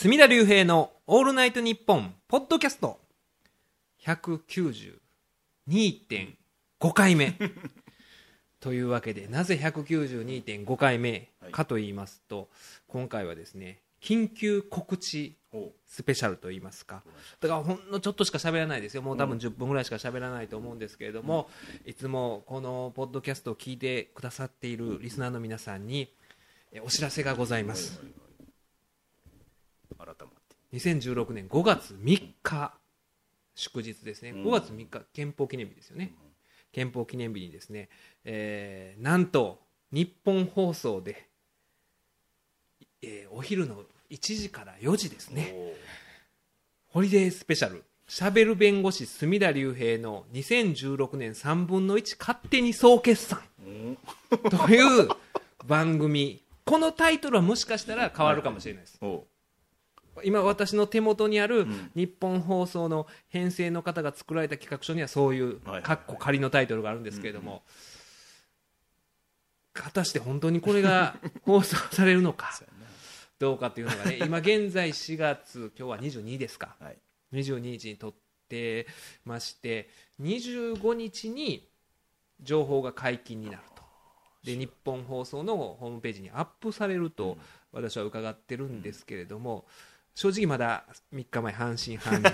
隅田隆平の「オールナイトニッポン」ポッドキャスト。192.5回目というわけでなぜ192.5回目かと言いますと、今回はですね緊急告知スペシャルと言いますか。だからほんのちょっとしか喋らないですよ。もう多分10分ぐらいしか喋らないと思うんですけれども、いつもこのポッドキャストを聞いてくださっているリスナーの皆さんにえお知らせがございます改まって。2016年5月3日祝日ですね。うん。5月3日憲法記念日ですよね。憲法記念日にですね、えーなんと日本放送で、えーお昼の1時から4時ですね。ホリデースペシャル。しゃべる弁護士隅田隆平の2016年3分の1勝手に総決算。うん。という番組。このタイトルはもしかしたら変わるかもしれないです。お今私の手元にあるん。日本放送の編成の方が作られた企画書にはそういうかっこ仮のタイトルがあるんですけれども、果たして本当にこれが 放送されるのか？どうかというのがね 今現在4月今日は22ですか？なはい。22日に撮ってまして25日に情報が解禁になると。で日本放送のホームページにアップされると私は伺ってるんですけれども正直まだ3日前半信半疑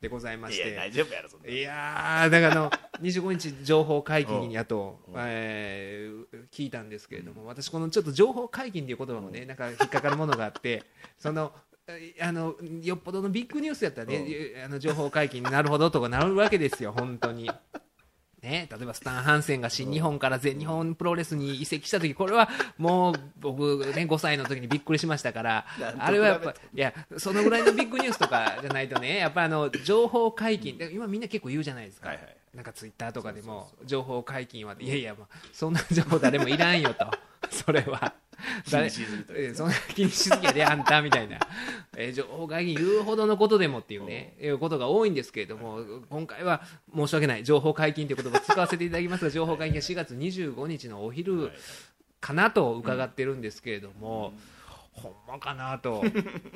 でございまし いやて大丈夫やろそんな。いやーだからあの 25日情報解禁やとうん、えー聞いたんですけれども私このちょっと情報解禁っていう言葉もねなんか引っかかるものがあって そのえあのよっぽどのビッグニュースやったらね、あの情報解禁になるほどとかなるわけですよ本当に。ね、例えばスタン・ハンセンが新日本から全日本プロレスに移籍した時これはもう僕、ね、5歳の時にびっくりしましたからあれはやっぱいやそのぐらいのビッグニュースとかじゃないとねやっぱあの情報解禁で今みんな結構言うじゃないですか、なんかツイッターとかでも情報解禁はいやいや、まあ、そんな情報誰もいらんよと それは。気にしすぎたえーそんな 気にしすぎやであんたみたいな、えー情報解禁言うほどのことでもっていうね、いうことが多いんですけれども今回は申し訳ない。情報解禁という言葉を使わせていただきますが情報解禁は4月25日のお昼かなと伺ってるんですけれども、ほんまかなと、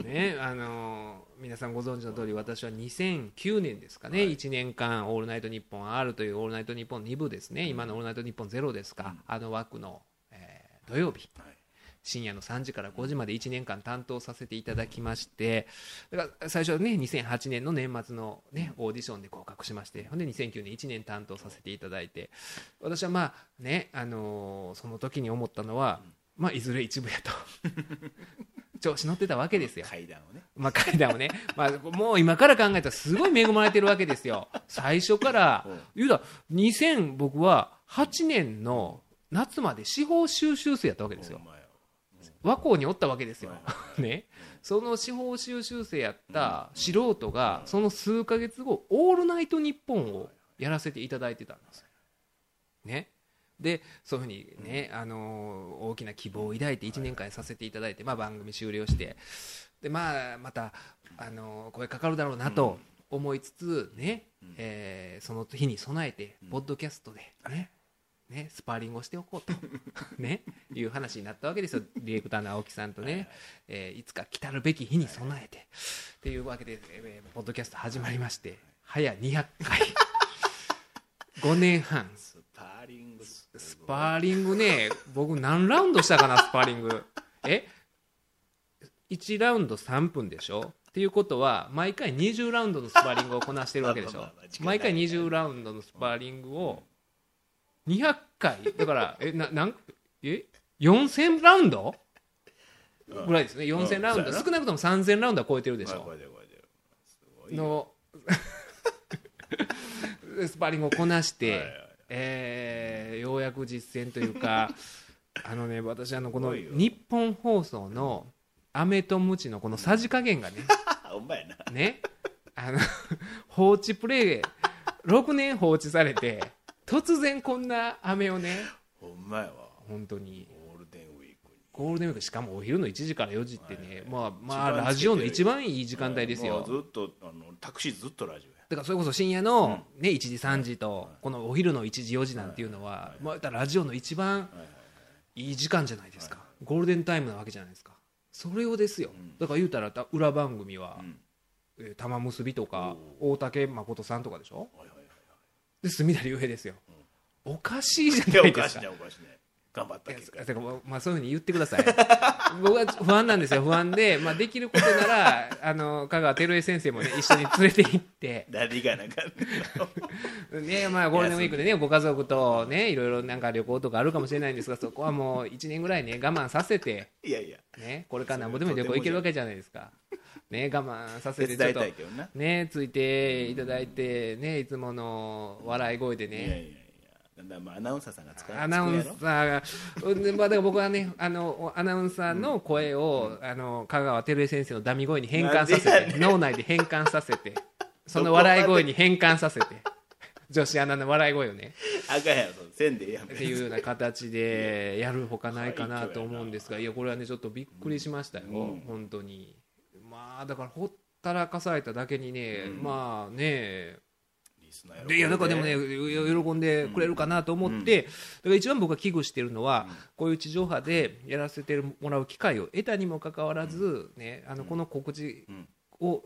ねあのー皆さんご存知の通り私は2009年ですかね、1年間「オールナイトニッポン R」という「オールナイトニッポン2部ですね。今の「オールナイトニッポンゼロですか、あの枠の、えー土曜日。はい。深夜の3時から5時まで1年間担当させていただきましてだから最初はね2008年の年末の、ね、オーディションで合格しましてほんで2009年1年担当させていただいて私はまあね、あのーその時に思ったのは、まあ、いずれ一部やと。調子乗ってたわけですよ。階段をね。まあ、階段をね、まあ、もう今から考えたらすごい恵まれてるわけですよ。最初から。うん、言うたら2000僕は8年の夏まで司法修習生やったわけですよ。和光におったわけですよ。は。ね。その司法修習生やった素人が、その数ヶ月後、オールナイトニッポンをやらせていただいてたんですよ。ね。で、そういうふうにね、あのー大きな希望を抱いて1年間させていただいて、まあ番組終了して、で、まあ、また、あのー声かかるだろうなと思いつつ、ね、えーその日に備えて、ポッドキャストで、ね、ね、スパーリングをしておこうと、ね、いう話になったわけですよ、ディレクターの青木さんとね、えーいつか来たるべき日に備えて、っていうわけで、えーポッドキャスト始まりまして、早200回、5年半、スパーリング。ススパーリングね、僕何ラウンドしたかな、スパーリング。え ?1 ラウンド3分でしょ？っていうことは、毎回20ラウンドのスパーリングをこなしてるわけでしょ。毎回20ラウンドのスパーリングを200回。だから、え、な、なん、え ?4000 ラウンド？ぐらいですね。4000ラウンド。少なくとも3000ラウンドは超えてるでしょ。はいこれでこれでのスパーリングをこなして、はえーようやく実践というか あのね私あのこの日本放送の飴とムチのこのさじ加減がね ねあの放置プレイ6年放置されて突然こんな飴をね。ほんまやわ。本当に。ゴールデンウィークに。ゴールデンウィークしかもお昼の1時から4時ってね、まあまあラジオの一番いい時間帯ですよ、もうずっとあのタクシーずっとラジオや。だからそれこそ深夜の、ね、1時3時とこのお昼の1時4時なんていうのは、まあ、ラジオの一番いい時間じゃないですか、ゴールデンタイムなわけじゃないですか。それをですよ、うん。だから言うたらた裏番組はうん「えー玉結び」とか大竹誠さんとかでしょ。はで隅田隆平ですよ、おかしいじゃないですか。おかしいね。おかしいね頑張ったまあまあ、そういうふうに言ってください。僕は不安なんですよ不安で、まあ、できることなら あの香川照江先生もね一緒に連れて行って。何がなんかねまあ、ゴールデンウィークでねご家族とねいろいろなんか旅行とかあるかもしれないんですがそこはもう1年ぐらいね我慢させて、いやいや。ね、これからなんぼでも旅行行けるわけじゃないですか、ね、我慢させてちょっとねついていただいてねいつもの笑い声でね。いやいやアナウンサーさんが使うアナウンサ作ーが、うんまあ、だから僕はねあのアナウンサーの声を、あの香川照江先生のダミ声に変換させて脳内で変換させてその笑い声に変換させて 女子アナの笑い声をね。あかんやせんでええやん。っていうような形でや。るほかないかなと思うんですがいやこれはねちょっとびっくりしましたよ、うん。本当にまあだからほったらかされただけにね、うん。まあね。いやだからでもね喜んでくれるかなと思って、だから一番僕が危惧してるのは、こういう地上波でやらせてもらう機会を得たにもかかわらず、ね、あのこの告知うんを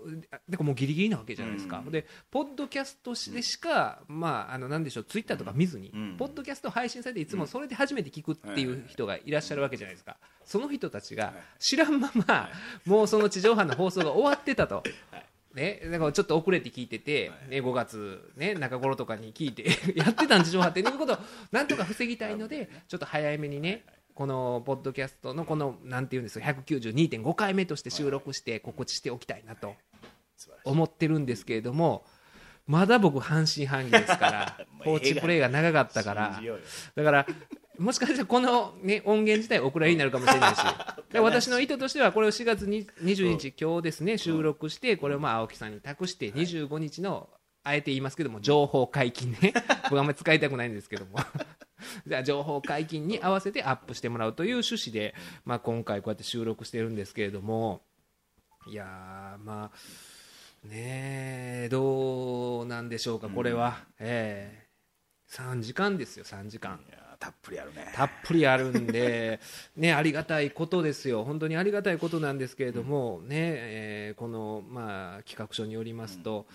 でもうギリギリなわけじゃないですか、うん。でポッドキャストでしか、まあ、あのなんでしょうツイッターとか見ずに、うん。ポッドキャスト配信されていつもそれで初めて聞くっていう人がいらっしゃるわけじゃないですか、その人たちが知らんまま、もうその地上波の放送が終わってたと。ね、だからちょっと遅れて聞いてて、ね、5月、ね、中頃とかに聞いて やってたん地上波っていうことをなんとか防ぎたいのでちょっと早めにねこのポッドキャストのこのなんていうんですか192.5回目として収録して告知しておきたいなと思ってるんですけれどもまだ僕半信半疑ですから 放置プレイが長かったからだからもしかしたらこの、ね、音源自体お蔵入りになるかもしれないし で私の意図としてはこれを4月に20日今日ですね収録してこれをまあ青木さんに託して25日のあえて言いますけども情報解禁ね。僕はあんまり使いたくないんですけども 情報解禁に合わせてアップしてもらうという趣旨で、まあ、今回こうやって収録してるんですけれども。いやーまあねえどうなんでしょうかこれは、ええ3時間ですよ3時間たっぷりあるね。たっぷりあるんで、ね、ありがたいことですよ、本当にありがたいことなんですけれども、ねえーこの、まあ、企画書によりますと、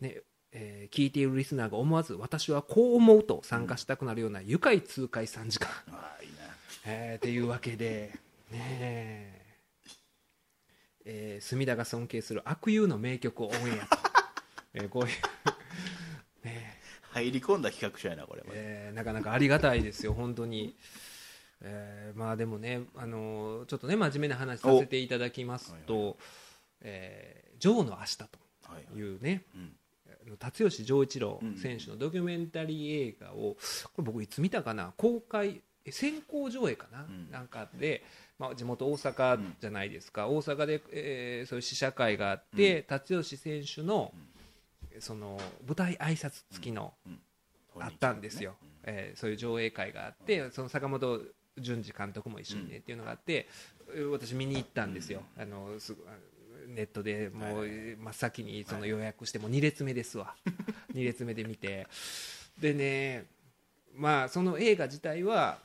ねえー聞いているリスナーが思わず、私はこう思うと参加したくなるような愉快痛快3時間、ああいいなえーっていうわけで、ねえ。えー隅田が尊敬する悪友の名曲をオンエアと、えーこういう。ね入り込んだ企画書やなこれえーなかなかありがたいですよ、本当に。えーまあでもね、あのーちょっとね、真面目な話させていただきますと、えージョーの明日はいというね、うん。あの辰吉丈一郎うん。選手のドキュメンタリー映画を、これ僕いつ見たかな、公開、え先行上映かな、うん。なんかで、まあ、地元大阪じゃないですか、大阪で、えーそういう試写会があって、辰吉選手の、その舞台挨拶付きの、あったんですよ、えーそういう上映会があってその坂本淳二監督も一緒にね、っていうのがあって私見に行ったんですよ、あのすネットでもう真っ先にその予約しても2列目ですわ。2列目で見て。でねまあその映画自体は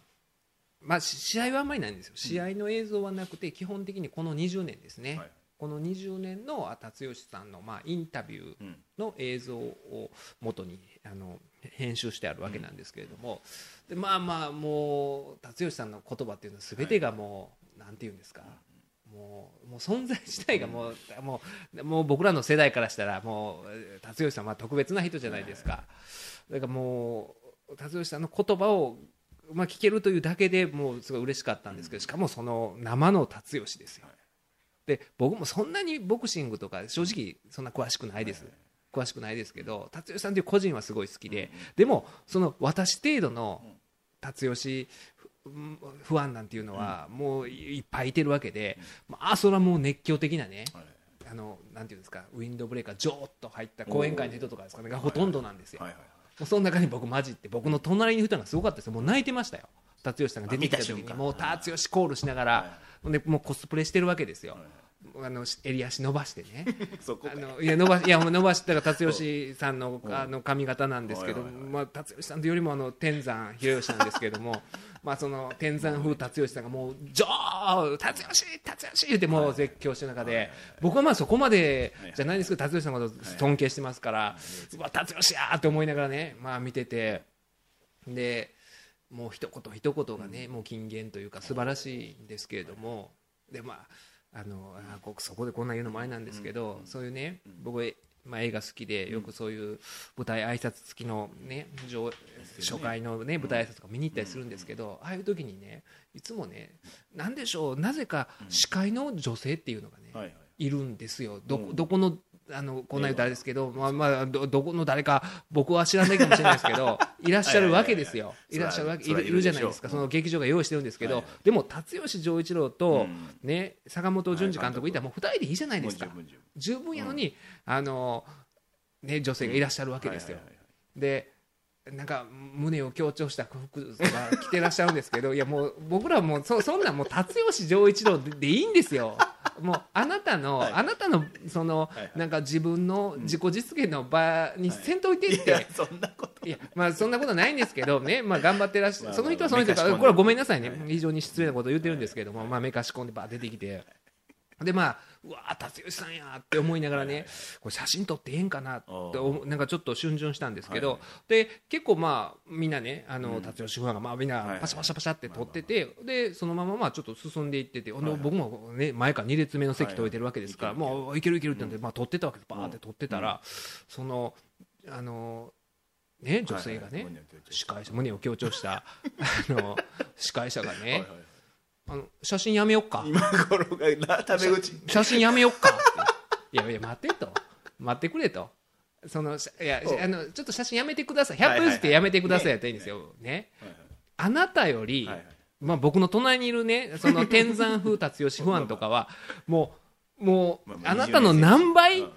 まあし試合はあんまりないんですよ。試合の映像はなくて基本的にこの20年ですね、はい。この20年のあ辰吉さんのまあインタビューうん。の映像を元にあの編集してあるわけなんですけれども、でまあまあもう辰吉さんの言葉っていうのは全てがもう、なんていうんですか、もうもう存在自体がもう,、もうもう僕らの世代からしたらもうえー辰吉さんは特別な人じゃないですか、だからもう辰吉さんの言葉をまあ、聞けるというだけでもうすごい嬉しかったんですけどしかもその生の辰吉ですよ。で僕もそんなにボクシングとか正直そんな詳しくないです、詳しくないですけど達吉さんという個人はすごい好きで、でもその私程度の達吉フファンなんていうのはもういっぱいいてるわけで、まあそれはもう熱狂的なね、はい。あのなんていうんですかウィンドブレーカージョーッと入った講演会の人とかですかねがほとんどなんですよ、もうその中に僕混じって僕の隣にいたのがすごかったです。よもう泣いてましたよ。達吉さんが出てきた時に。もう達吉コールしながら、でもうコスプレしてるわけですよ、あの襟足伸ばしてね。そこかあのいや伸ばしいやもう伸ばしたら達吉さんのうんあの髪型なんですけど、まあ、達吉さんというよりもあの天山秀吉なんですけれどもまあ、その天山風達義さんがもう「ジョー達義達義!」言ってもう絶叫してる中で僕はまあそこまでじゃないんですけど達義さんのこと尊敬してますから「うわ達義や!」って思いながらね、まあ、見てて。でもう一言一言がねもう金言というか素晴らしいんですけれども。でまああのあこそこでこんな言うのもあれなんですけど、そういうね僕、まあ、映画好きでよくそういう舞台挨拶付きのね上初回のね舞台挨拶とか見に行ったりするんですけど、ああいう時にねいつもねなんでしょうなぜか司会の女性っていうのがね、はいるんですよ。どどこのあのこんな言うとあれですけど、まあまあ、どどこの誰か僕は知らないかもしれないですけど いらっしゃるわけですよ。いらっしゃるわけいるじゃないですか。その劇場が用意してるんですけど、はいはい。でも辰吉丈一郎と、うん。ね、坂本淳二監督いたらもう2人でいいじゃないですか。十分やのに、あのね、女性がいらっしゃるわけですよ。でなんか胸を強調した服が着てらっしゃるんですけどいやもう僕らはもうそそんなんもう辰吉丈一郎ででいいんですよ。もうあなたの、はい。あなたのその、はいはい。なんか自分の自己実現の場にせんといてって、いやそんなことい。やまあそんなことないんですけどね、まあ、頑張ってらっしゃまある、その人はその人これはごめんなさいね。はい、非常に失礼なことを言ってるんですけども、まあ、めかし込んでばー出てきて、でまあ、うわー、達吉さんやって思いながらね、これ写真撮ってええんかなってなんかちょっと逡巡したんですけど、で結構まあ、みんなね、あの達吉ファンがまあみんなパシャパシャパシャって撮ってて、でそのまままあちょっと進んでいってて、僕もね、前から2列目の席取れてるわけですから、もういけるいけるってなって、まあ、撮ってたわけです、バーって撮ってたら、その、あの、ね、女性がね、司会者胸を強調した あの司会者がね、あの写真やめよっか。今頃がなタメ口。写真やめよっか。っていやいや待てと。待ってくれと。そのしいやおあのちょっと写真やめてください。100はいはいはい歩譲ってやめてくださいやったらいいんですよ、ね。あなたより、まあ、僕の隣にいるねその天山風達吉ファンとかはもうもうまあなたの何倍うん。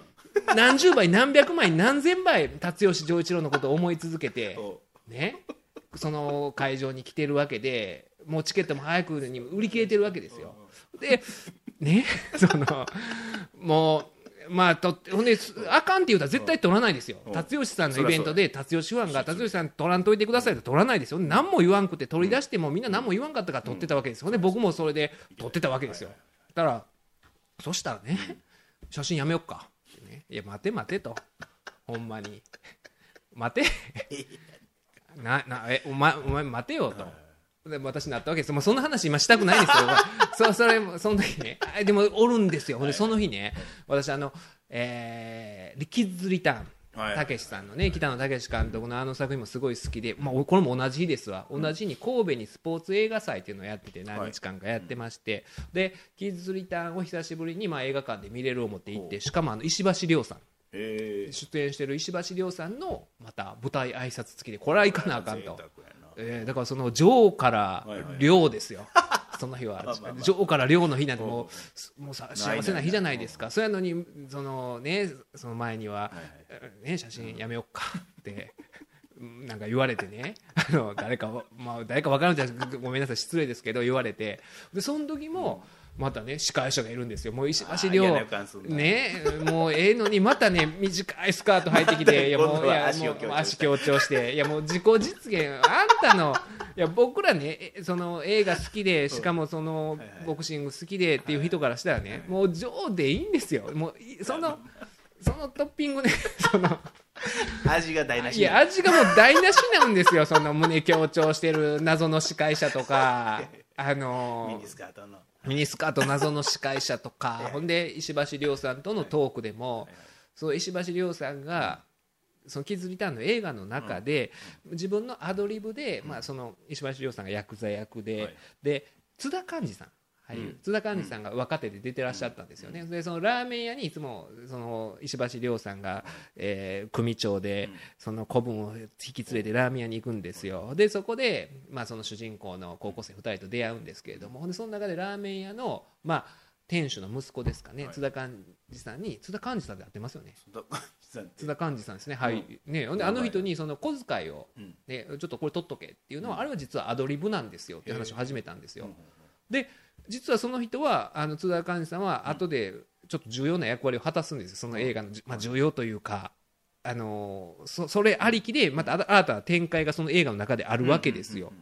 何十倍何百倍何千倍達吉丈一郎のことを思い続けてね、その会場に来てるわけでもうチケットも早くに売り切れてるわけですよ。でね そのもうまあとほんであかんって言うたら絶対取らないですよ。うん。辰吉さんのイベントで辰吉ファンが辰吉さん取らんといてくださいって取らないですよ。何も言わんくて取り出してもみんな何も言わんかったから取ってたわけですよ。で僕もそれで取ってたわけですよ。だからそしたらね写真やめよっか。ねいや待て待てと。ほんまに。待て。ななえお前お前待てよと。で私なったわけです、まあ、そんな話今したくないんです。よ、そそれもその時ね、あでもおるんですよ、ほんでその日ね、私、あのえー、キッズリターン。はい。たけしさんのね北野武監督のあの作品もすごい好きで、まあ、これも同じ日ですわ。同じ日に神戸にスポーツ映画祭っていうのをやってて何日間かやってまして、でキッズリターンを久しぶりにまあ映画館で見れる思って行ってしかもあの石橋亮さん。え出演してる石橋亮さんのまた舞台挨拶付きでこれは行かなあかんと。えーだからその女王からはいはい亮ですよ、その日は。まあまあまあ。女王から亮の日なんてもうもうさ幸せな日じゃないですか。そうやのにそのねその前にはね、写真やめよっかってうん なんか言われてね。あの誰かわ、まあ、誰か分からんじゃごめんなさい。失礼ですけど言われて。でその時もまたね司会者がいるんですよ。もう石橋亮。ねもうええのにまたね短いスカート履いてきて いやもうや足を強調もう足強調して。いやもう自己実現。あんたのいや僕らねえその映画好きでしかもそのボクシング好きでっていう人からしたらねもう上でいいんですよ。もういそのそのトッピングね その。味が台無し。いや味がもう台無しなんですよ。その胸強調してる謎の司会者とか。あミのニスカートのミニスカート謎の司会者とか ほんで石橋亮さんとのトークでもそう石橋亮さんがそのキッズリターンの映画の中で自分のアドリブでまあその石橋亮さんがヤクザ役はでい。で津田寛治さん俳優。うん。津田寛治さんが若手で出てらっしゃったんですよね。でそのラーメン屋にいつもその石橋亮さんがえー組長でその子分を引き連れてラーメン屋に行くんですよ。でそこでまあその主人公の高校生2人と出会うんですけれどもでその中でラーメン屋のまあ店主の息子ですかね、はい。津田寛治さんに津田寛治さんでやってますよね。だ津田寛治さんですね。はい、ねほんであの人にその小遣いを、うん。ね、ちょっとこれ取っとけっていうのは、あれは実はアドリブなんですよっていう話を始めたんですよ、で実はその人はあの津田寛治さんは後でちょっと重要な役割を果たすんですよ。その映画の、まあ、重要というかあのそそれありきでまた新たな展開がその映画の中であるわけですよ、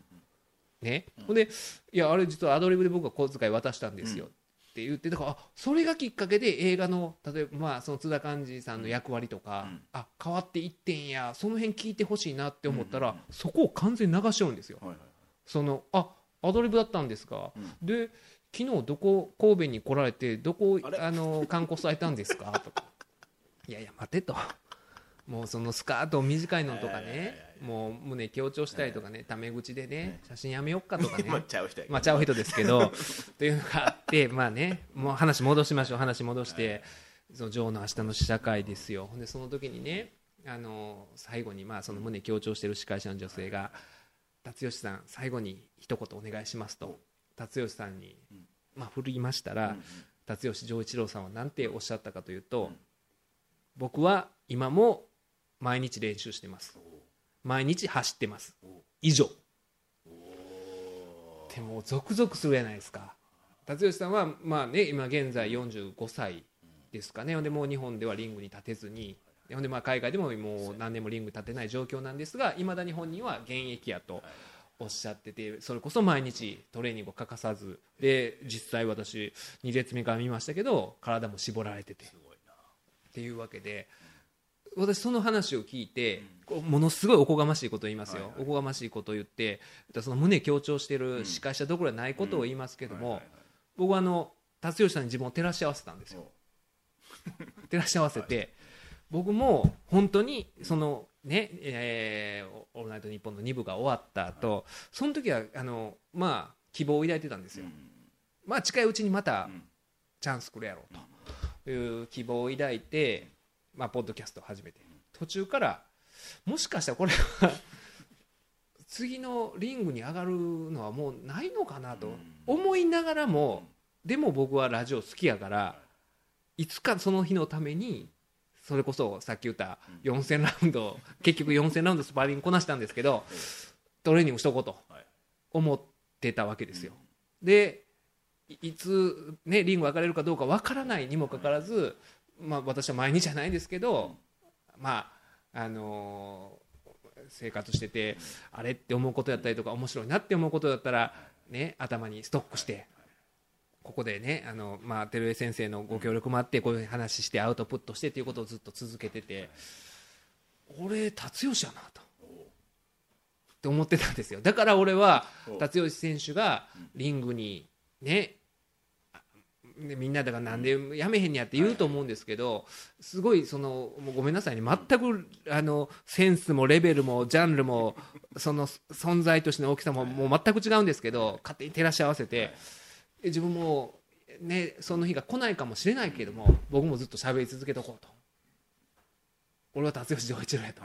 ね、ほんでいやあれ実はアドリブで僕は小遣い渡したんですよ、って言ってだからあそれがきっかけで映画の例えば、まあ、その津田寛治さんの役割とか、うん。あ変わっていってんやその辺聞いてほしいなって思ったら、そこを完全に流しちゃうんですよ。はいはい。そのあアドリブだったんですか、うん。で昨日どこ神戸に来られてどこあの観光されたんですか？とか。いやいや待てと。もうそのスカート短いのとかね。もう胸強調したりとかね。タメ口でね。写真やめよっかとかね。まあちゃう人まあちゃう人ですけど。というのがあってまあね。もう話戻しましょう。話戻して。その女王の明日の試写会ですよでその時にねあの最後にまあその胸強調してる司会者の女性が辰吉さん最後に一言お願いしますと辰吉さんにまあ振りましたら辰吉丈一郎さんは何ておっしゃったかというと僕は今も毎日練習してます。毎日走ってます。以上。でも続々するじゃないですか。辰吉さんはまあね今現在45歳ですかね。ほん。でもう日本ではリングに立てずにほんでまあ海外でももう何年もリングに立てない状況なんですがいまだに本人は現役やとおっしゃっててそれこそ毎日トレーニングを欠かさずで実際私2列目から見ましたけど体も絞られてて。っていうわけで私その話を聞いてものすごいおこがましいことを言いますよ、おこがましいことを言ってその胸強調してる司会者どころじゃないことを言いますけども、僕はあの達吉さんに自分を照らし合わせたんですよ。照らし合わせて、僕も本当にそのねえーオールナイトニッポン」の2部が終わった後、その時はあのまあ希望を抱いてたんですよ、まあ近いうちにまたうん。チャンスくるやろうと。いう希望を抱いて、まあ、ポッドキャストを始めて。途中からもしかしたらこれは 次のリングに上がるのはもうないのかなと思いながらもでも僕はラジオ好きやからいつかその日のためにそれこそさっき言った4000ラウンド結局4000ラウンドスパーリングこなしたんですけどトレーニングしとこうとはい思ってたわけですよ。でいいつ、ね、リング上がれるかどうかわからないにもかかわらず、まあ、私は毎日じゃないですけど、まああのー生活しててあれって思うことやったりとか面白いなって思うことだったら、ね、頭にストックしてここでねあの、まあ、照江先生のご協力もあってこういう話してアウトプットしてっていうことをずっと続けてて俺辰吉やなと。って思ってたんですよ。だから俺はお辰吉選手がリングにねでみんなだからなんでやめへんにやって言うと思うんですけどすごいそのもうごめんなさいね。全くあのセンスもレベルもジャンルもその存在としての大きさももう全く違うんですけど勝手に照らし合わせて自分もねその日が来ないかもしれないけども僕もずっと喋り続けとこうと。俺は辰吉丈一郎やと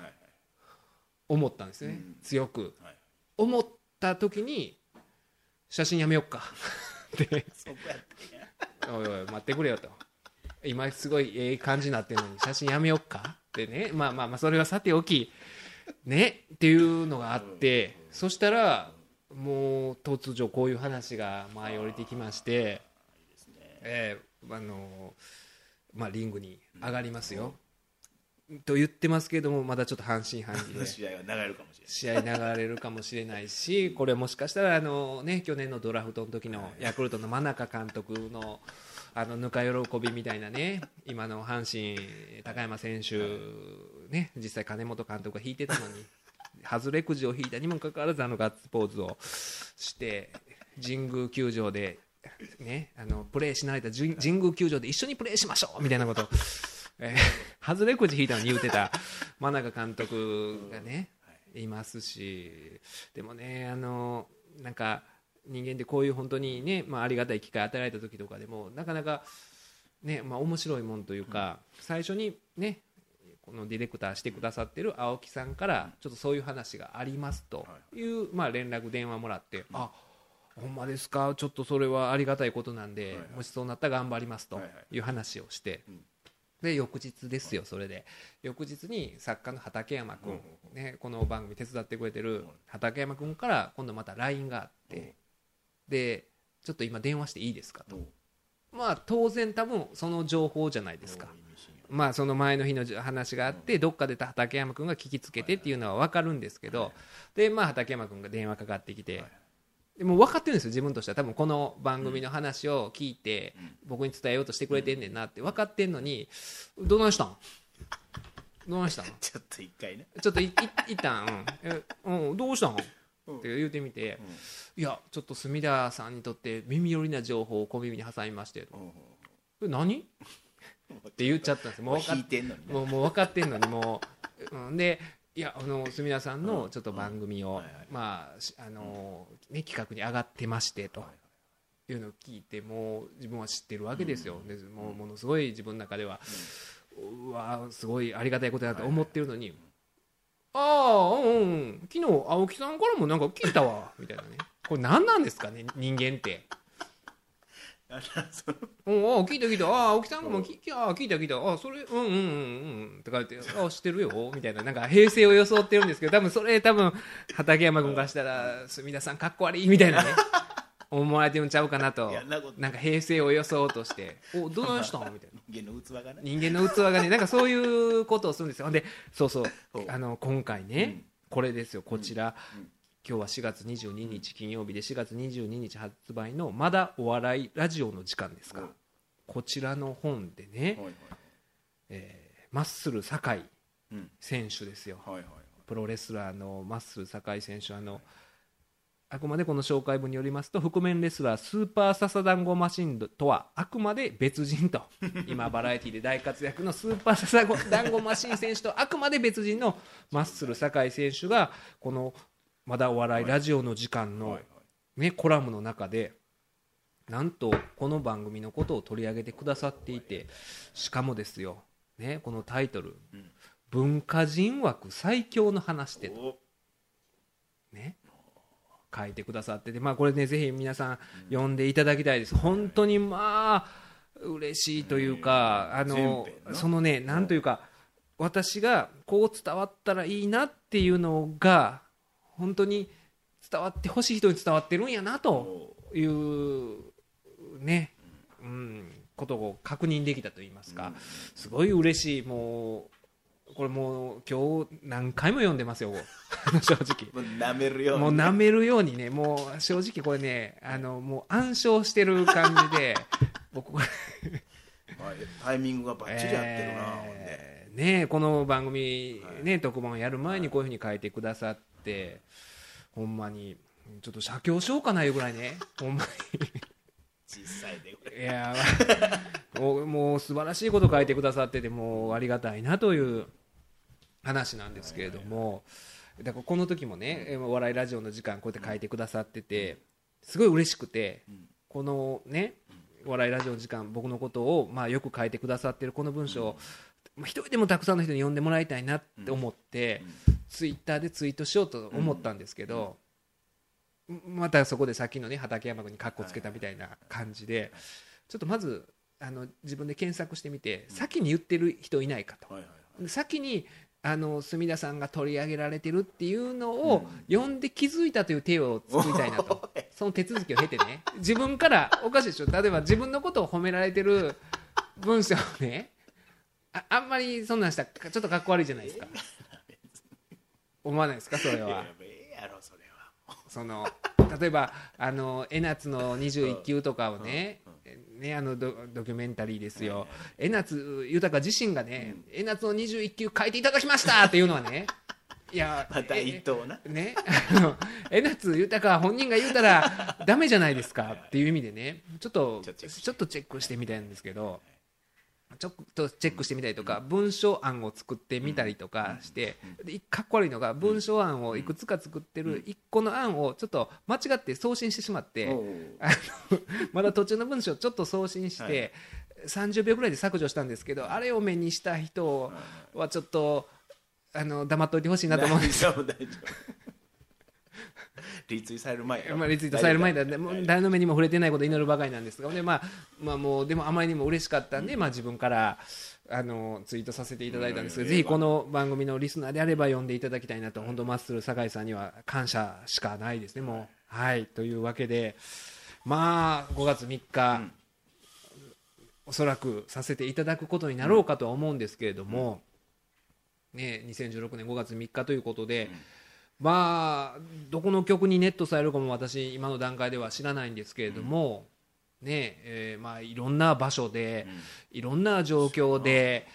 思ったんですね。うん。強く。はい。思った時に写真やめよっか。ってそこやったんや。おいおい待ってくれよと。今すごいええ感じになってるのに写真やめよっか。ってねまあまあまあそれはさておきねっていうのがあってそしたらもう突如こういう話が舞い降りてきましてええあのまあリングに上がりますよ。と言ってますけどもまだちょっと半信半疑で。試合が流れるかもしれない。試合流れるかもしれないしこれもしかしたらあの、ね、去年のドラフトの時のヤクルトの真中監督のあのぬか喜びみたいなね今の阪神、高山選手、ね、実際金本監督が引いてたのに外れくじを引いたにもかかわらずあのガッツポーズをして神宮球場で、ね、あのプレーし慣れた神神宮球場で一緒にプレーしましょうみたいなことを。えー外れくじ引いたのに言うてた真中監督がね、いますしでもねあのなんか人間ってこういう本当にね、まあ、ありがたい機会与えられた時とかでもなかなかねまあ面白いもんというか、最初にねこのディレクターしてくださってる青木さんからちょっとそういう話がありますとい。う、まあ、連絡電話もらって、あほんまですか？ちょっとそれはありがたいことなんで、もしそうなったら頑張りますとはいう話をして、うん。で翌日ですよそれで。翌日に作家の畠山君、ね、この番組手伝ってくれてる畠山君から今度また LINE があってでちょっと今電話していいですかと。まあ当然多分その情報じゃないですかまあその前の日の話があってどっかで畠山君が聞きつけてっていうのは分かるんですけどでまあ畠山君が電話かかってきてでも分かってるんですよ自分としては。多分この番組の話を聞いてうん。僕に伝えようとしてくれてんねんなって分かってんのにどないしたん？どないしたん？ちょっと一回ね。ちょっといい一旦、うん。えうん、どうしたん？って言うてみて、いやちょっと隅田さんにとって耳寄りな情報を小耳に挟みまして。うんうん。え何？って言っちゃったんですよ。もう分かってんのにね。もうもう分かってんのにもう、うん、でいやあの隅田さんのちょっと番組を、まあしあの、ね、企画に上がってましてというのを聞いてもう自分は知ってるわけですよ、でもうものすごい自分の中では、うわすごいありがたいことだと思ってるのに、ああうんうん。昨日青木さんからもなんか聞いたわみたいなね。これ何なんですかね人間って。聞いた聞いた、あ青木さんも聞きあ聞いた聞いた、あそれ、うんうんうんうん。とか言って、あ知ってるよ みたいな、なんか平成を装ってるんですけど、多分それ、多分畠山君からしたら、隅田さん、かっこ悪いみたいなね、思われてるんちゃうかなと。なんか平成を装おうとして、おどないしたん？みたいな。人間の器がね人間の器がね、なんかそういうことをするんですよ。で、そうそう。あの今回ね、これですよ、こちら、うん今日は4月22日金曜日で4月22日発売の「まだお笑いラジオの時間」ですか、うんこちらの本でね、はいはいえーマッスル酒井うん。選手ですよ。はいはい。プロレスラーのマッスル酒井選手。あのあくまでこの紹介文によりますと覆面レスラースーパーササダンゴマシンとはあくまで別人と。今バラエティで大活躍のスーパーササダンゴマシン選手とあくまで別人のマッスル酒井選手がこの「まだお笑いラジオの時間」のね、コラムの中でなんとこの番組のことを取り上げてくださっていてしかもですよ、ね、このタイトル「うん。文化人枠最強の話って」お。ね。書いてくださってて、まあ、これねぜひ皆さん読んでいただきたいです。本当にまあ嬉しいというかあのそのねなんというか私がこう伝わったらいいなっていうのが本当に伝わってほしい人に伝わってるんやなとおいうね、うん、ことを確認できたと言いますか。うん、すごい嬉しい。もうこれもう今日何回も読んでますよ 正直。もう舐めるように。もう舐めるようにね、もう正直これね、あのもう暗唱してる感じで、僕タイミングがバッチリ合ってるなえーねこの番組、ね特番をやる前にこういうふうに書いてくださって、ほんまに、ちょっと写経しようかないうぐらいね、ほんま小さいでこに、れ。いやーもう素晴らしいこと書いてくださってて、もうありがたいなという話なんですけれども、だからこの時もね、笑いラジオの時間、こうやって書いてくださってて、すごい嬉しくて、うん。このね、お笑いラジオの時間、僕のことを、まあ、よく書いてくださってるこの文章一人でもたくさんの人に読んでもらいたいなって思って、ツイッターでツイートしようと思ったんですけど、またそこでさっきのね畠山君にカッコつけたみたいな感じで、ちょっとまずあの自分で検索してみて、先に言ってる人いないかと。先にあの隅田さんが取り上げられてるっていうのを読んで気づいたという手を作りたいなと、その手続きを経てね。自分からおかしいでしょ。例えば自分のことを褒められてる文章をねああんまりそんなんしたらちょっとかっこ悪いじゃないですか思わないですか？それは。ええやろそれは。その例えばあの江夏の21級とかをね、ねあのドドキュメンタリーですよ、江夏豊自身がね、江夏の21級書いていただきましたっていうのはね いやまた一等な。えね江夏豊本人が言うたらダメじゃないですかっていう意味でねちょっとちょっとチェックしてみたいんですけどちょっとチェックしてみたりとか文章案を作ってみたりとかしてでかっこ悪いのが文章案をいくつか作ってる1個の案をちょっと間違って送信してしまってあの まだ途中の文章をちょっと送信しはいて30秒ぐらいで削除したんですけどあれを目にした人はちょっとあの黙っといてほしいなと思うんです大丈夫大丈夫リツイされる前まあ、リツイートされる前だもう誰の目にも触れてないことを祈るばかりなんです。が、でまあまあ、もうでもあまりにも嬉しかったんで、まあ、自分からあのツイートさせていただいたんですけど、うん。ぜひこの番組のリスナーであれば読んでいただきたいなと、本当、マッスル酒井さんには感謝しかないですね、もう。はい、というわけで、まあ、5月3日、うん。おそらくさせていただくことになろうかとは思うんですけれども、ね、2016年5月3日ということで、まあどこの曲にネットされるかも私今の段階では知らないんですけれども、ねえーまあいろんな場所で、いろんな状況で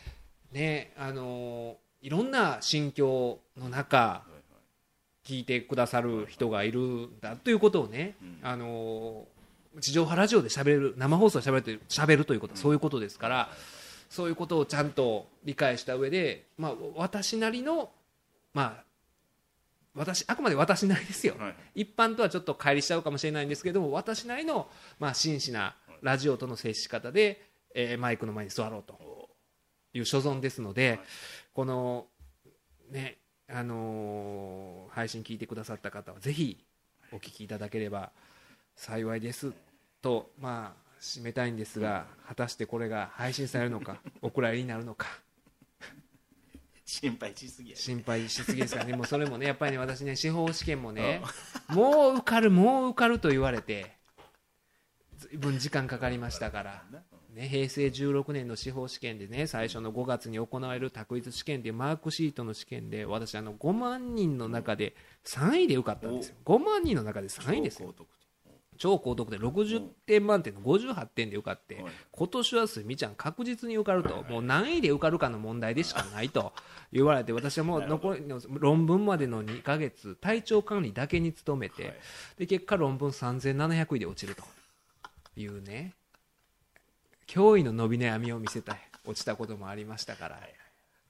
ねあのいろんな心境の中聞いてくださる人がいるんだということをね、あの地上波ラジオで喋れる生放送で喋る喋るということはそういうことですから、そういうことをちゃんと理解した上で、まあ、私なりの、まあ、私あくまで私なりですよ、はい。一般とはちょっと乖離しちゃうかもしれないんですけども私なりの、まあ、真摯なラジオとの接し方で、えーマイクの前に座ろうという所存ですので、このねあのー配信聞いてくださった方はぜひお聞きいただければ幸いです。とまあ締めたいんですが果たしてこれが配信されるのか お蔵入りになるのか心配しすぎや心配しすぎですからね。もうそれもね やっぱりね私ね司法試験もねもう受かるもう受かると言われてずいぶん時間かかりましたから、ね、平成16年の司法試験でね最初の5月に行われる択一試験でマークシートの試験で私あの5万人の中で3位で受かったんですよ。5万人の中で3位ですよ超高得点。60点満点の58点で受かって、はい。今年はすみちゃん確実に受かると、もう何位で受かるかの問題でしかないと言われて私はもう残りの論文までの2ヶ月体調管理だけに努めて、はい。で結果論文3700位で落ちると。いうね。驚異の伸び悩みを見せたい落ちたこともありましたから。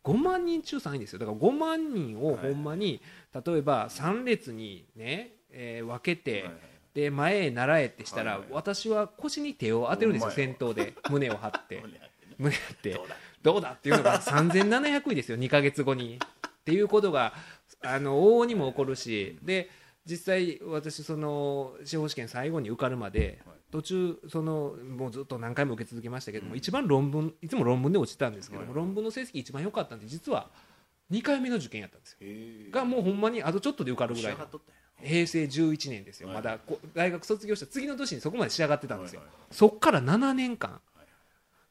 5万人中3位ですよ。だから5万人をほんまに、例えば3列にね、えー分けて、で前へ習えってしたら、はいはい。私は腰に手を当てるんですよ先頭で。胸を張って。胸張ってね。胸張って。どうだ？どうだっていうのが3700位ですよ2ヶ月後に。っていうことがあの往々にも起こるしで実際私その司法試験最後に受かるまではい。途中そのもうずっと何回も受け続けましたけども一番論文いつも論文で落ちてたんですけどもはい論文の成績一番良かったんで実は2回目の受験やったんですよ。へえがもうほんまにあとちょっとで受かるぐらい上がっとったんや平成11年ですよ、はい。まだこ大学卒業した次の年にそこまで仕上がってたんですよ、はいはいそっから7年間、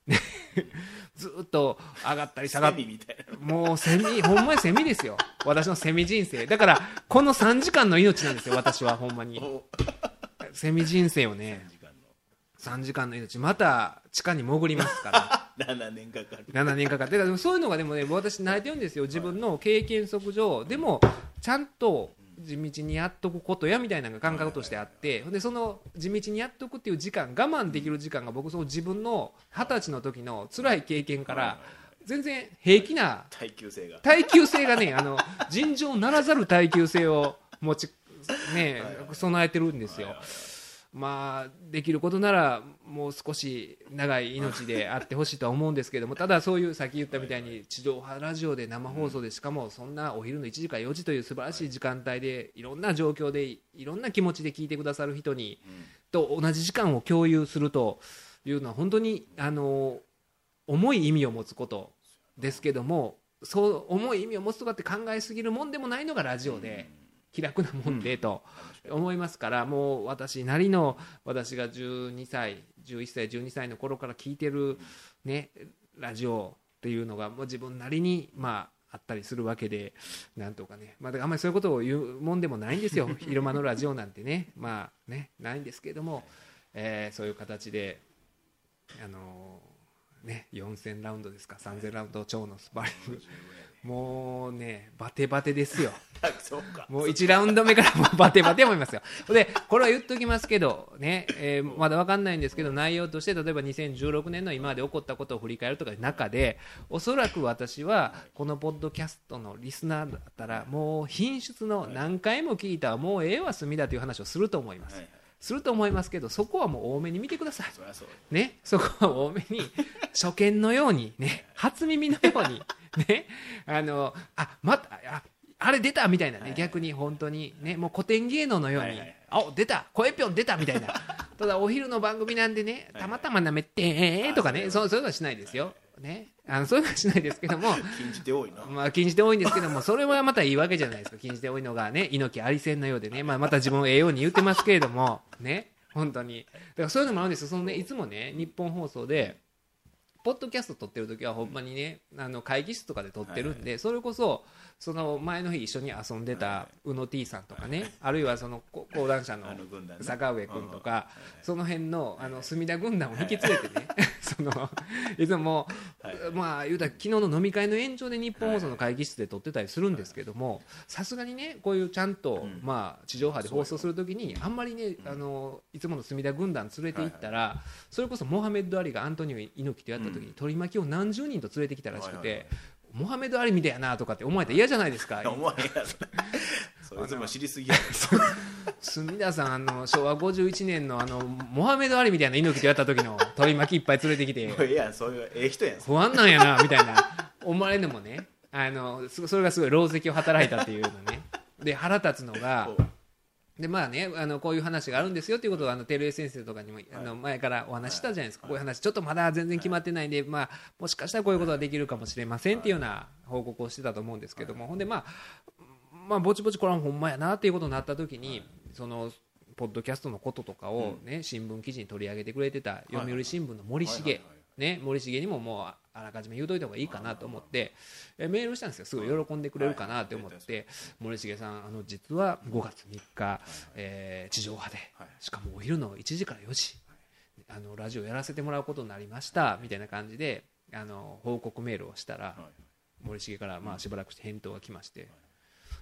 ね。ずーっと上がったり下がったりセミみたいな。もうセミほんまにセミですよ。私のセミ人生。だからこの3時間の命なんですよ私はほんまに。お。セミ人生をね。時間3時間の命。また地下に潜りますから。の7年かかる。7年かかってそういうのがでもね私慣れてるんですよ。自分の経験則上。でもちゃんと地道にやっとくことやみたいなのが感覚としてあってでその地道にやっとくっていう時間我慢できる時間が僕その自分の二十歳の時の辛い経験から全然平気な耐久性が。耐久性がねあの尋常ならざる耐久性を持ちね備えてるんですよ。まあできることならもう少し長い命であってほしいとは思うんですけどもただそういうさっき言ったみたいに地上波ラジオで生放送でしかもそんなお昼の1時から4時という素晴らしい時間帯でいろんな状況でいろんな気持ちで聞いてくださる人にと同じ時間を共有するというのは本当にあの重い意味を持つことですけどもそう重い意味を持つとかって考えすぎるもんでもないのがラジオで気楽なもんでと思いますからもう私なりの私が12歳11歳12歳の頃から聞いてるねラジオっていうのがもう自分なりにまああったりするわけでなんとかね、まあ、だからあんまりそういうことを言うもんでもないんですよ。昼間のラジオなんてね。まあねないんですけれども、えーそういう形であのーね4000ラウンドですか3000ラウンド超のスパーリング。もうねバテバテですよ。そうか。もう1ラウンド目からもうバテバテ思いますよ。で、これは言っときますけど、ね、えーまだわかんないんですけど、内容として、例えば2016年の今まで起こったことを振り返るとか中で、おそらく私は、このポッドキャストのリスナーだったら、もう品質の何回も聞いたら、もうええわ、隅だという話をすると思います。はいはいすると思いますけど、そこはもう多めに見てください。そそう。ね、そこは多めに 初見のようにね。初耳のようにね。あのあまたああれ出たみたいなね、はいはい。逆に本当にね。もう古典芸能のように、はいはいあ出た。声ぴょん出たみたいな。ただお昼の番組なんでね。たまたまなめてえーとかね。あそうそういうのはしないですよ。ねあのそういうのはしないですけども 禁じて多いな。まあ、禁じ手多いんですけども、それはまたいいわけじゃないですか。禁じ手多いのが。ね、猪木ありせんのようでね、まあ、また自分をええように言ってますけれども、ね、本当に。だからそういうのもあるんですよ。そのね、いつもね、日本放送で、ポッドキャスト撮ってる時はほんまにねあの会議室とかで撮ってるんで、それこそその前の日一緒に遊んでた宇野 T さんとかね、あるいはそのこ講談社の坂上君とか、その辺のあの隅田軍団を引き連れてね、そのいつも、まあ言うたら昨日の飲み会の延長で日本放送の会議室で撮ってたりするんですけども、さすがにねこういうちゃんと、ん。まあ地上波で放送するときにあんまりね、あのいつもの隅田軍団連れて行ったら、それこそモハメッド・アリがアントニオ猪木とやった時に取り巻きを何十人と連れてきたらしくて、モハメド・アリみたいやなとかって思えたら嫌じゃないですか。思わへんやろ そいつも知りすぎや。隅田さんあの昭和51年のあのモハメド・アリみたいな猪木とやった時の取り巻きいっぱい連れてきて。もうええやんそういうええ人やん。不安なんやなみたいな。思われるのもねあのすそれがすごい狼藉を働いたっていうのね。で腹立つのがでまあねあのこういう話があるんですよっていうことをあの照江先生とかにもあの前からお話ししたじゃないですか、こういう話ちょっとまだ全然決まってないんで、まあ、もしかしたらこういうことができるかもしれませんっていうような報告をしてたと思うんですけども、ほんでまあまあぼちぼちこれはほんまやなっていうことになった時に、そのポッドキャストのこととかを、ね新聞記事に取り上げてくれてた読売新聞の森重、ね、森重にももうあらかじめ言うといた方がいいかなと思って、えメールしたんですよ。すごい喜んでくれるかなって思って、森重さんあの実は5月3日、えー地上波で、はい。しかもお昼の1時から4時、あのラジオやらせてもらうことになりましたみたいな感じであの報告メールをしたら、森重からまあしばらくして返答が来まして、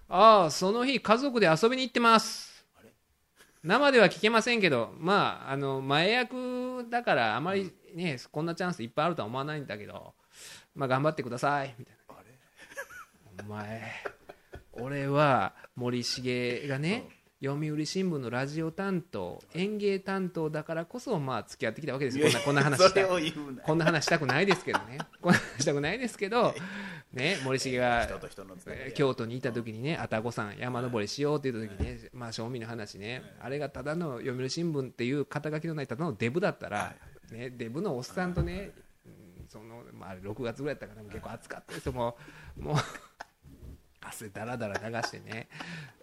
ああその日家族で遊びに行ってます。生では聞けませんけどまああの前役だからあまりね、こんなチャンスいっぱいあるとは思わないんだけどまあ頑張ってくださいみたいな。お前俺は森重がね読売新聞のラジオ担当演芸担当だからこそまあ付き合ってきたわけですよ。こんなこんな話したこんな話したくないですけどね。こんな話したくないですけどね森重が京都にいた時にね愛宕山山登りしようって言った時にねまあ正味の話ね。あれがただの読売新聞っていう肩書きのないただのデブだったらねデブのおっさんとねうんそのまああれ6月ぐらいだったから結構暑かったですよ。もうもう 汗だらだら流してね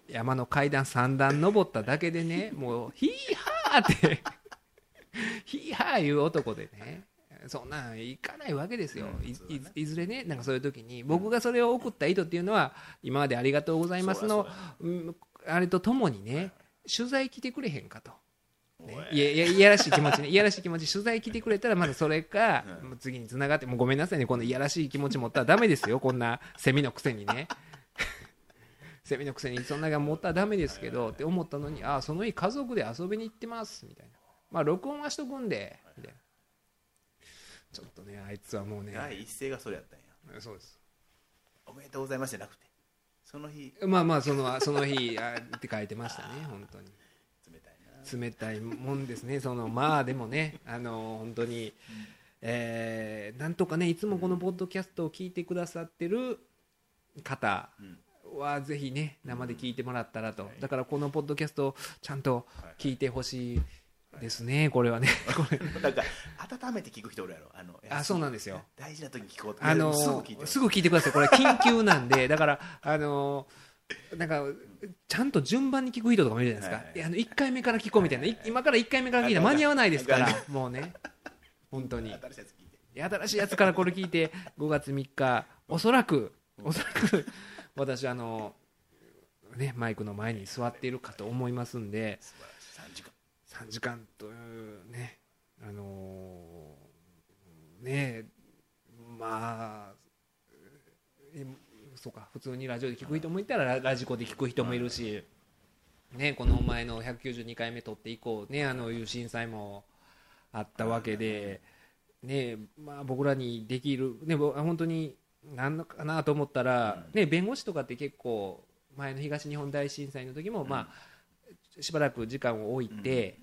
山の階段3段登っただけでねもうヒーハーって ヒーハーいう男でねそんなんいかないわけですよ、いずれねなんかそういう時に僕がそれを送った意図っていうのは今までありがとうございますのうんあれとともにね取材来てくれへんかと。ね、いやいやいやらしい気持ちね。いやらしい気持ち。取材来てくれたらまだそれか、もう次につながってもうごめんなさいね。こんないやらしい気持ち持ったらダメですよ。こんなセミのくせにね。セミのくせにそんなが持ったらダメですけどって思ったのにあその日家族で遊びに行ってますみたいな。まあ録音はしとくんでみたいな。ちょっとねあいつはもうね。第一声がそれやったんや。そうです。おめでとうございますじゃなくて。その日。まあまあそのその日あって書いてましたね本当に冷たいもんですね。そのまあでもねあの本当に、えーなんとかねいつもこのポッドキャストを聞いてくださってる方はぜひね生で聞いてもらったらと。だからこのポッドキャストをちゃんと聞いてほしいですねこれはね。こ れなんか温めて聞く人おるやろあのあそうなんですよ。大事な時に聞こうとあのすぐ聞いてください。これ緊急なんで。だからあのなんかちゃんと順番に聞く人とかもいるじゃないですか、はいあの1回目から聞こうみたいな、い今から1回目から聞いたら間に合わないですから。もうね。本当に。新しいやつ聞いて。新しいやつからこれ聞いて5月3日。おそらくおそらく私あのねマイクの前に座っているかと思いますんで。素晴らしい。3時間。3時間というねあのーねまあえそうか普通にラジオで聞く人もいたらララジコで聞く人もいるし、ね、この前の192回目撮って以降ねあのいう震災もあったわけで、ねまあ、僕らにできる、ね、ぼ本当になんのかなと思ったら、ね、弁護士とかって結構前の東日本大震災の時も、まあ、しばらく時間を置いて、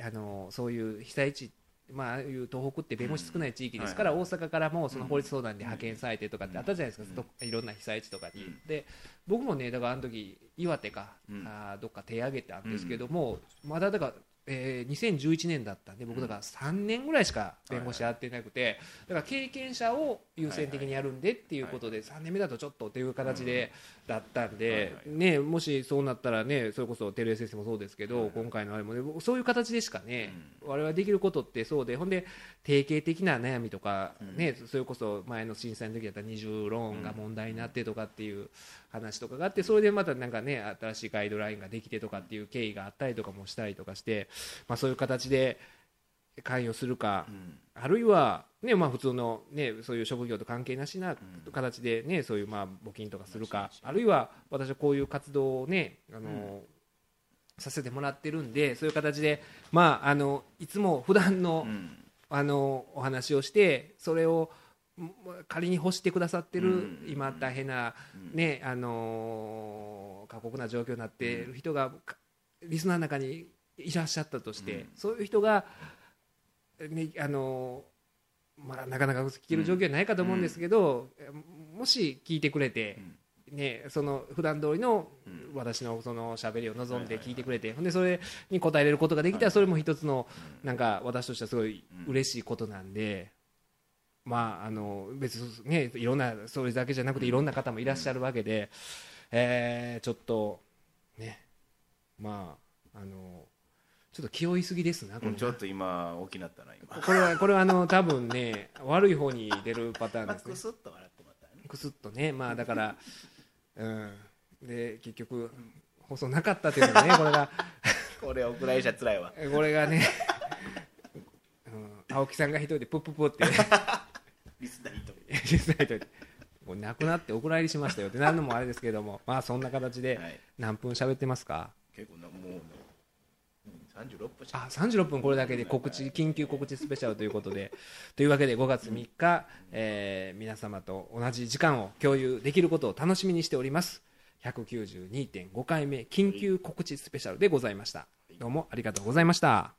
あのそういう被災地まあああいう東北って弁護士少ない地域ですから、大阪からもその法律相談で派遣されてとかってあったじゃないですか、どいろんな被災地とかに。で僕もねだからあの時岩手か、うん。あーどっか手挙げたんですけども、まだだからえー2011年だったんで僕だから3年ぐらいしか弁護士やってなくてだから経験者を優先的にやるんでっていうことで3年目だとちょっとっていう形でだったんでねもしそうなったらねそれこそ照江先生もそうですけど今回のあれもねそういう形でしかね我々できることってそうでほんで定型的な悩みとかねそれこそ前の震災の時だったら二重ローンが問題になってとかっていう話とかがあってそれでまたなんかね新しいガイドラインができてとかっていう経緯があったりとかもしたりとかしてまあそういう形で関与するかあるいはねまあ普通のねそういう職業と関係なしな形でねそういうまあ募金とかするかあるいは私はこういう活動をねあのさせてもらってるんでそういう形でまああのいつも普段のうん。あのお話をしてそれをも仮に欲してくださってるうん。今大変な、ねあの過酷な状況になっている人がかリスナーの中にいらっしゃったとして、うん。そういう人が、ねあのまあ、なかなか聞ける状況じゃないかと思うんですけど、もし聞いてくれて、ね、その普段通りのうん。私のその喋りを望んで聞いてくれて、でそれに答えれることができたらそれも一つのなんか私としてはすごい嬉しいことなんで、まああの別にねいろんなそれだけじゃなくていろんな方もいらっしゃるわけで、えーちょっとねまああのちょっと気負いすぎですなこれなちょっと今大きなったな今。これはこれはあの多分ね悪い方に出るパターンですね。クスッと笑ってもらったね。くすっとねまあだからうん。で結局放送なかったというのがね これが。これお蔵入り者つらいわ。これがね、うん、青木さんが一人でプップップって リスナと思実際ともう亡くなってお蔵入りしましたよって。なるのもあれですけども。まあそんな形ではい。何分喋ってますか？結構なもうねうん36分。しかあ36分これだけで告知緊急告知スペシャルということで。というわけで5月3日、えー皆様と同じ時間を共有できることを楽しみにしております。192.5回目緊急告知スペシャルでございました。どうもありがとうございました